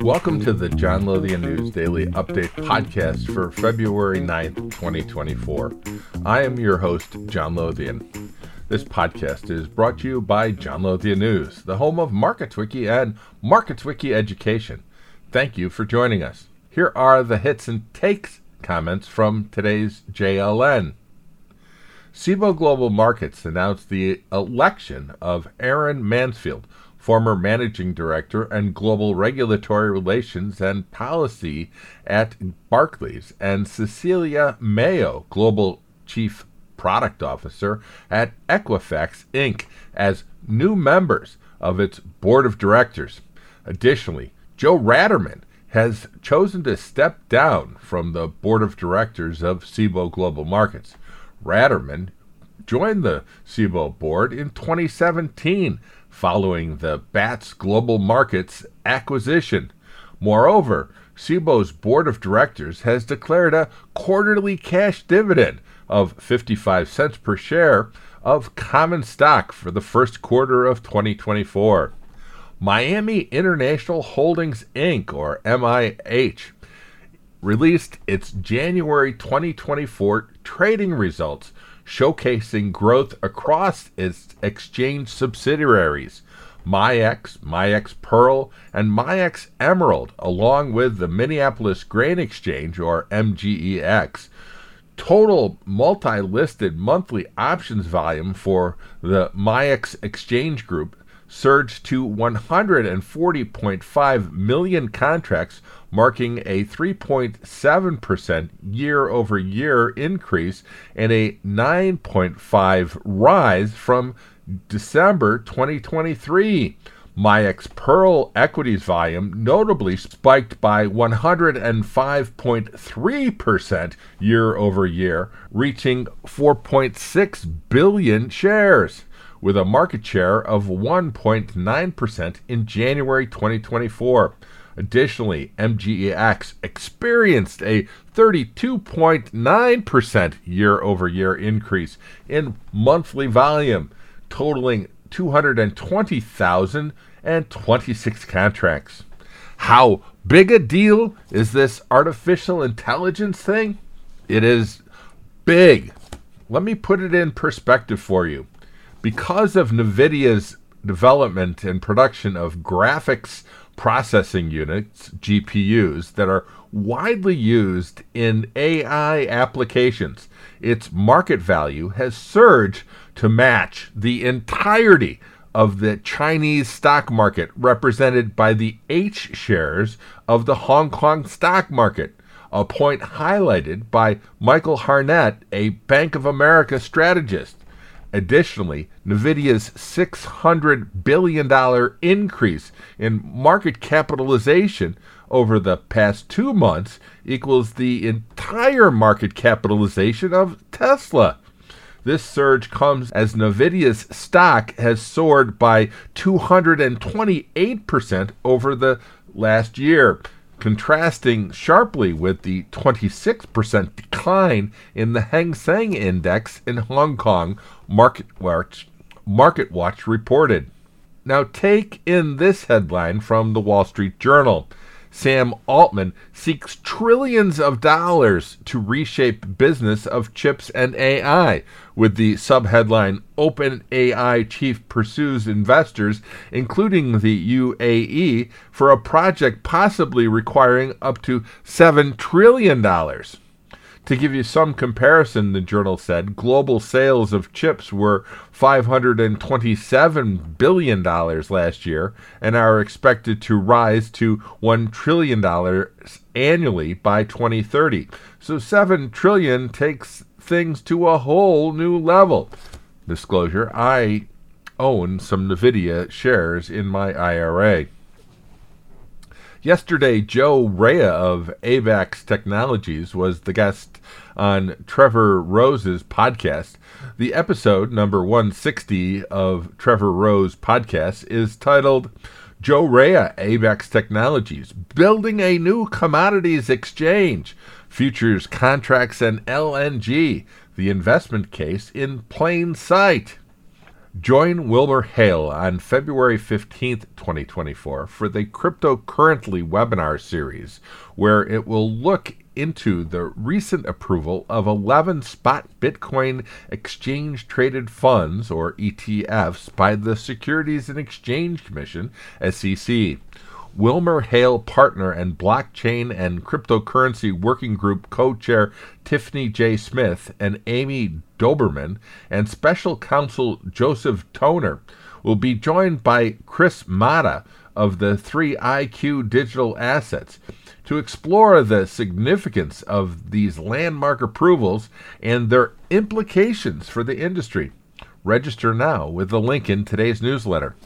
Welcome to the John Lothian News Daily Update podcast for February 9th, 2024. I am your host, John Lothian. This podcast is brought to you by John Lothian News, the home of MarketsWiki and MarketsWiki Education. Thank you for joining us. Here are the hits and takes comments from today's JLN. Cboe Global Markets announced the election of Aaron Mansfield, former managing director and global regulatory relations and policy at Barclays, and Cecilia Mayo, global chief product officer at Equifax Inc., as new members of its board of directors. Additionally, Joe Ratterman has chosen to step down from the board of directors of Cboe Global Markets. Ratterman joined the Cboe board in 2017 following the BATS Global Markets acquisition. Moreover, Cboe's board of directors has declared a quarterly cash dividend of 55 cents per share of common stock for the first quarter of 2024. Miami International Holdings Inc., or MIH, released its January 2024 trading results, showcasing growth across its exchange subsidiaries. MIAX, MIAX Pearl, and MIAX Emerald, along with the Minneapolis Grain Exchange, or MGEX. Total multi listed monthly options volume for the MIAX Exchange Group surged to 140.5 million contracts, marking a 3.7% year over year increase and a 9.5 rise from December 2023. MIAX Pearl equities volume notably spiked by 105.3% year over year, reaching 4.6 billion shares with a market share of 1.9% in January 2024. Additionally, MGEX experienced a 32.9% year over year increase in monthly volume, totaling 220,026 contracts. How big a deal is this artificial intelligence thing? It is big. Let me put it in perspective for you because of NVIDIA's development and production of graphics processing units, GPUs, that are widely used in AI applications, its market value has surged to match the entirety of the Chinese stock market, represented by the H shares of the Hong Kong stock market, a point highlighted by Michael Hartnett, a Bank of America strategist. Additionally, NVIDIA's $600 billion increase in market capitalization over the past two months equals the entire market capitalization of Tesla. This surge comes as NVIDIA's stock has soared by 228% over the last year, contrasting sharply with the 26% decline in the Hang Seng Index in Hong Kong, MarketWatch, MarketWatch reported. Now, take in this headline from the Wall Street Journal. Sam Altman seeks trillions of dollars to reshape business of chips and AI, with the subheadline OpenAI chief pursues investors, including the UAE, for a project possibly requiring up to $7 trillion. To give you some comparison, the journal said global sales of chips were $527 billion last year and are expected to rise to $1 trillion annually by 2030. So 7 trillion takes things to a whole new level. Disclosure, I own some Nvidia shares in my IRA. Yesterday, Joe Rea of AVAX Technologies was the guest on Trevor Rose's podcast. The episode, number 160 of Trevor Rose podcast, is titled Joe Rea, AVAX Technologies, Building a New Commodities Exchange, Futures Contracts and LNG, the investment case in plain sight. Join WilmerHale on February 15th, 2024, for the Cryptocurrently webinar series, where it will look into the recent approval of 11 spot Bitcoin exchange traded funds, or ETFs, by the Securities and Exchange Commission, SEC. WilmerHale partner and blockchain and cryptocurrency working group co chair Tiffany J. Smith and Amy Doberman and special counsel Joseph Toner will be joined by Chris Matta of the 3IQ Digital Assets to explore the significance of these landmark approvals and their implications for the industry. Register now with the link in today's newsletter.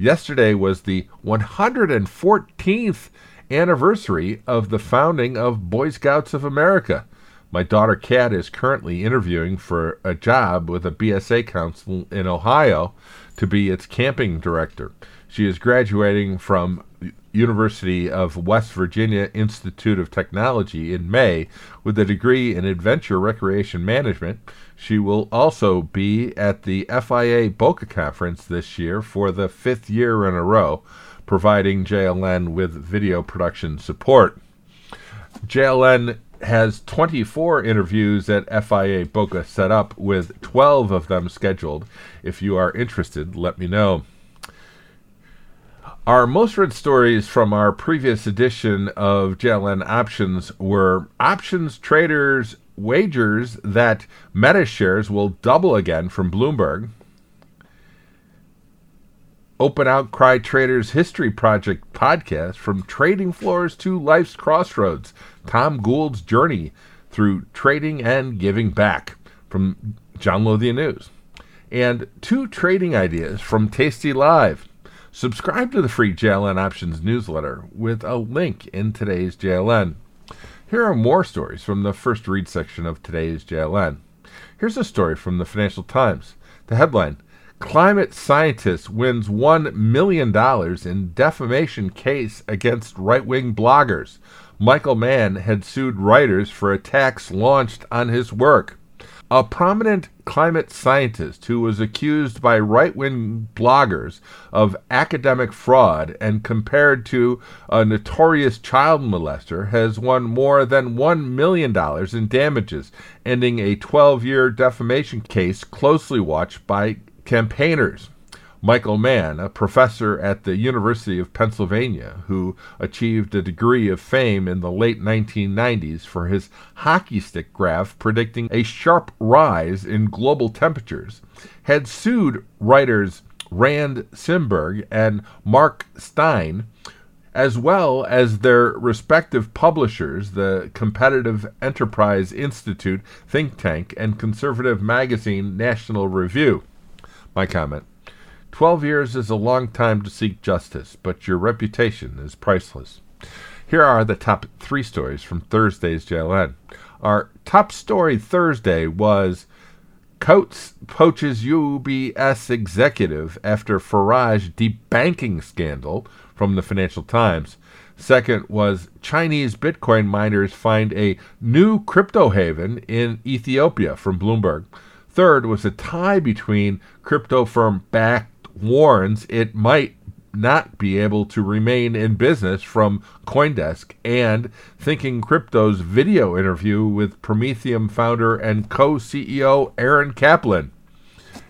Yesterday was the 114th anniversary of the founding of Boy Scouts of America. My daughter Kat is currently interviewing for a job with a BSA council in Ohio to be its camping director. She is graduating from University of West Virginia Institute of Technology in May with a degree in adventure recreation management. She will also be at the FIA Boca Conference this year for the fifth year in a row, providing JLN with video production support. JLN has 24 interviews at FIA Boca set up, with 12 of them scheduled. If you are interested, let me know. Our most read stories from our previous edition of JLN Options were options traders wagers that Meta shares will double again from Bloomberg. Open Outcry Traders History Project podcast from trading floors to life's crossroads. Tom Gould's journey through trading and giving back from John Lothian News. And two trading ideas from Tasty Live. Subscribe to the free JLN Options newsletter with a link in today's JLN. Here are more stories from the first read section of today's JLN. Here's a story from the Financial Times. The headline Climate scientist wins $1 million in defamation case against right wing bloggers. Michael Mann had sued writers for attacks launched on his work. A prominent climate scientist who was accused by right wing bloggers of academic fraud and compared to a notorious child molester has won more than $1 million in damages, ending a 12 year defamation case closely watched by campaigners. Michael Mann, a professor at the University of Pennsylvania, who achieved a degree of fame in the late 1990s for his hockey stick graph predicting a sharp rise in global temperatures, had sued writers Rand Simberg and Mark Steyn, as well as their respective publishers, the Competitive Enterprise Institute think tank and conservative magazine National Review. My comment. Twelve years is a long time to seek justice, but your reputation is priceless. Here are the top three stories from Thursday's JLN. Our top story Thursday was Coutts poaches UBS executive after Farage debanking scandal from the Financial Times. Second was Chinese Bitcoin miners find a new crypto haven in Ethiopia from Bloomberg. Third was a tie between crypto firm backed warns it might not be able to remain in business from Coindesk and Thinking Crypto's video interview with Prometheum founder and co CEO Aaron Kaplan.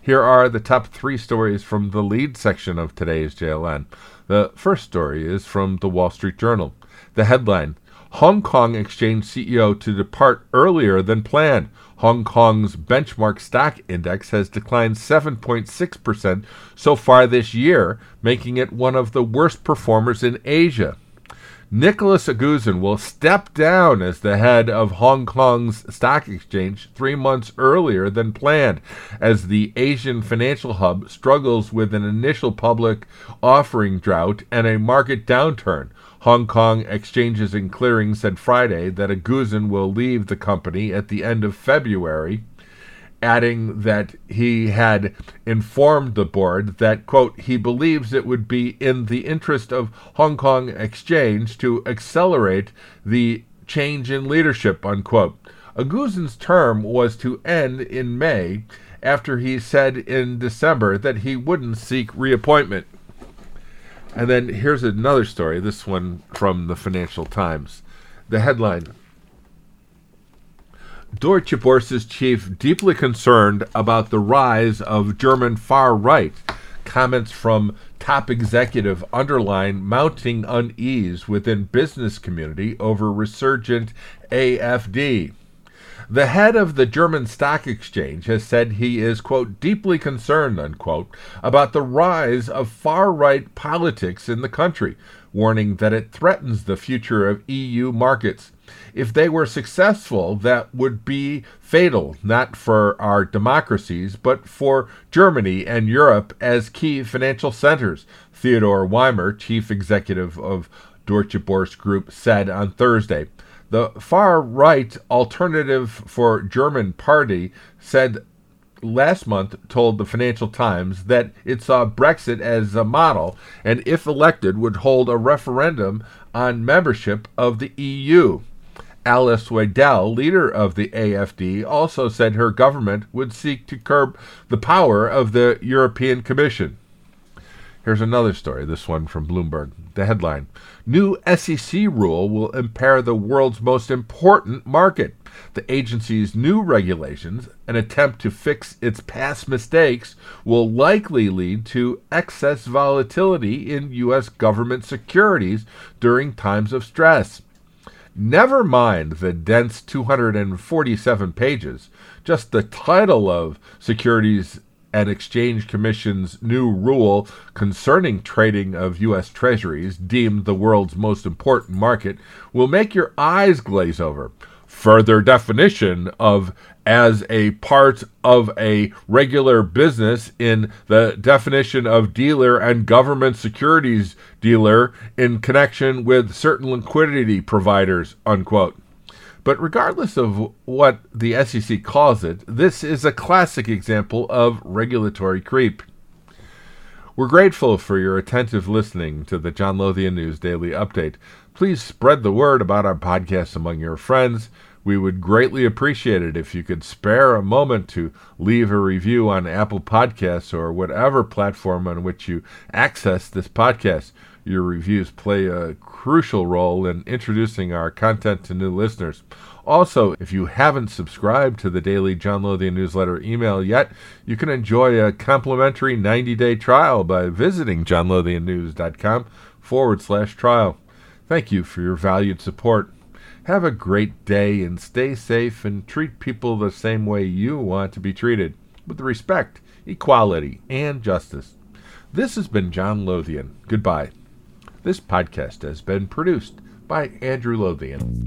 Here are the top three stories from the lead section of today's JLN. The first story is from the Wall Street Journal. The headline Hong Kong Exchange CEO to depart earlier than planned. Hong Kong's benchmark stock index has declined 7.6% so far this year, making it one of the worst performers in Asia. Nicholas Aguzin will step down as the head of Hong Kong's stock exchange three months earlier than planned, as the Asian financial hub struggles with an initial public offering drought and a market downturn. Hong Kong Exchanges and Clearing said Friday that Aguzin will leave the company at the end of February, adding that he had informed the board that, quote, he believes it would be in the interest of Hong Kong Exchange to accelerate the change in leadership, unquote. Aguzin's term was to end in May, after he said in December that he wouldn't seek reappointment. And then here's another story, this one from the Financial Times. The headline Deutsche Börse's chief deeply concerned about the rise of German far right. Comments from top executive underline mounting unease within business community over resurgent AFD. The head of the German Stock Exchange has said he is, quote, deeply concerned, unquote, about the rise of far right politics in the country, warning that it threatens the future of EU markets. If they were successful, that would be fatal, not for our democracies, but for Germany and Europe as key financial centers, Theodor Weimer, chief executive of Deutsche Börse Group, said on Thursday. The far right Alternative for German Party said last month told the Financial Times that it saw Brexit as a model and, if elected, would hold a referendum on membership of the EU. Alice Weidel, leader of the AFD, also said her government would seek to curb the power of the European Commission. Here's another story, this one from Bloomberg. The headline New SEC rule will impair the world's most important market. The agency's new regulations, an attempt to fix its past mistakes, will likely lead to excess volatility in U.S. government securities during times of stress. Never mind the dense 247 pages, just the title of Securities and Exchange Commission's new rule concerning trading of U.S. Treasuries, deemed the world's most important market, will make your eyes glaze over. Further definition of as a part of a regular business in the definition of dealer and government securities dealer in connection with certain liquidity providers, unquote. But regardless of what the SEC calls it, this is a classic example of regulatory creep. We're grateful for your attentive listening to the John Lothian News Daily Update. Please spread the word about our podcast among your friends. We would greatly appreciate it if you could spare a moment to leave a review on Apple Podcasts or whatever platform on which you access this podcast. Your reviews play a crucial role in introducing our content to new listeners. Also, if you haven't subscribed to the daily John Lothian newsletter email yet, you can enjoy a complimentary 90 day trial by visiting johnlothiannews.com forward slash trial. Thank you for your valued support. Have a great day and stay safe and treat people the same way you want to be treated with respect, equality, and justice. This has been John Lothian. Goodbye. This podcast has been produced by Andrew Lothian.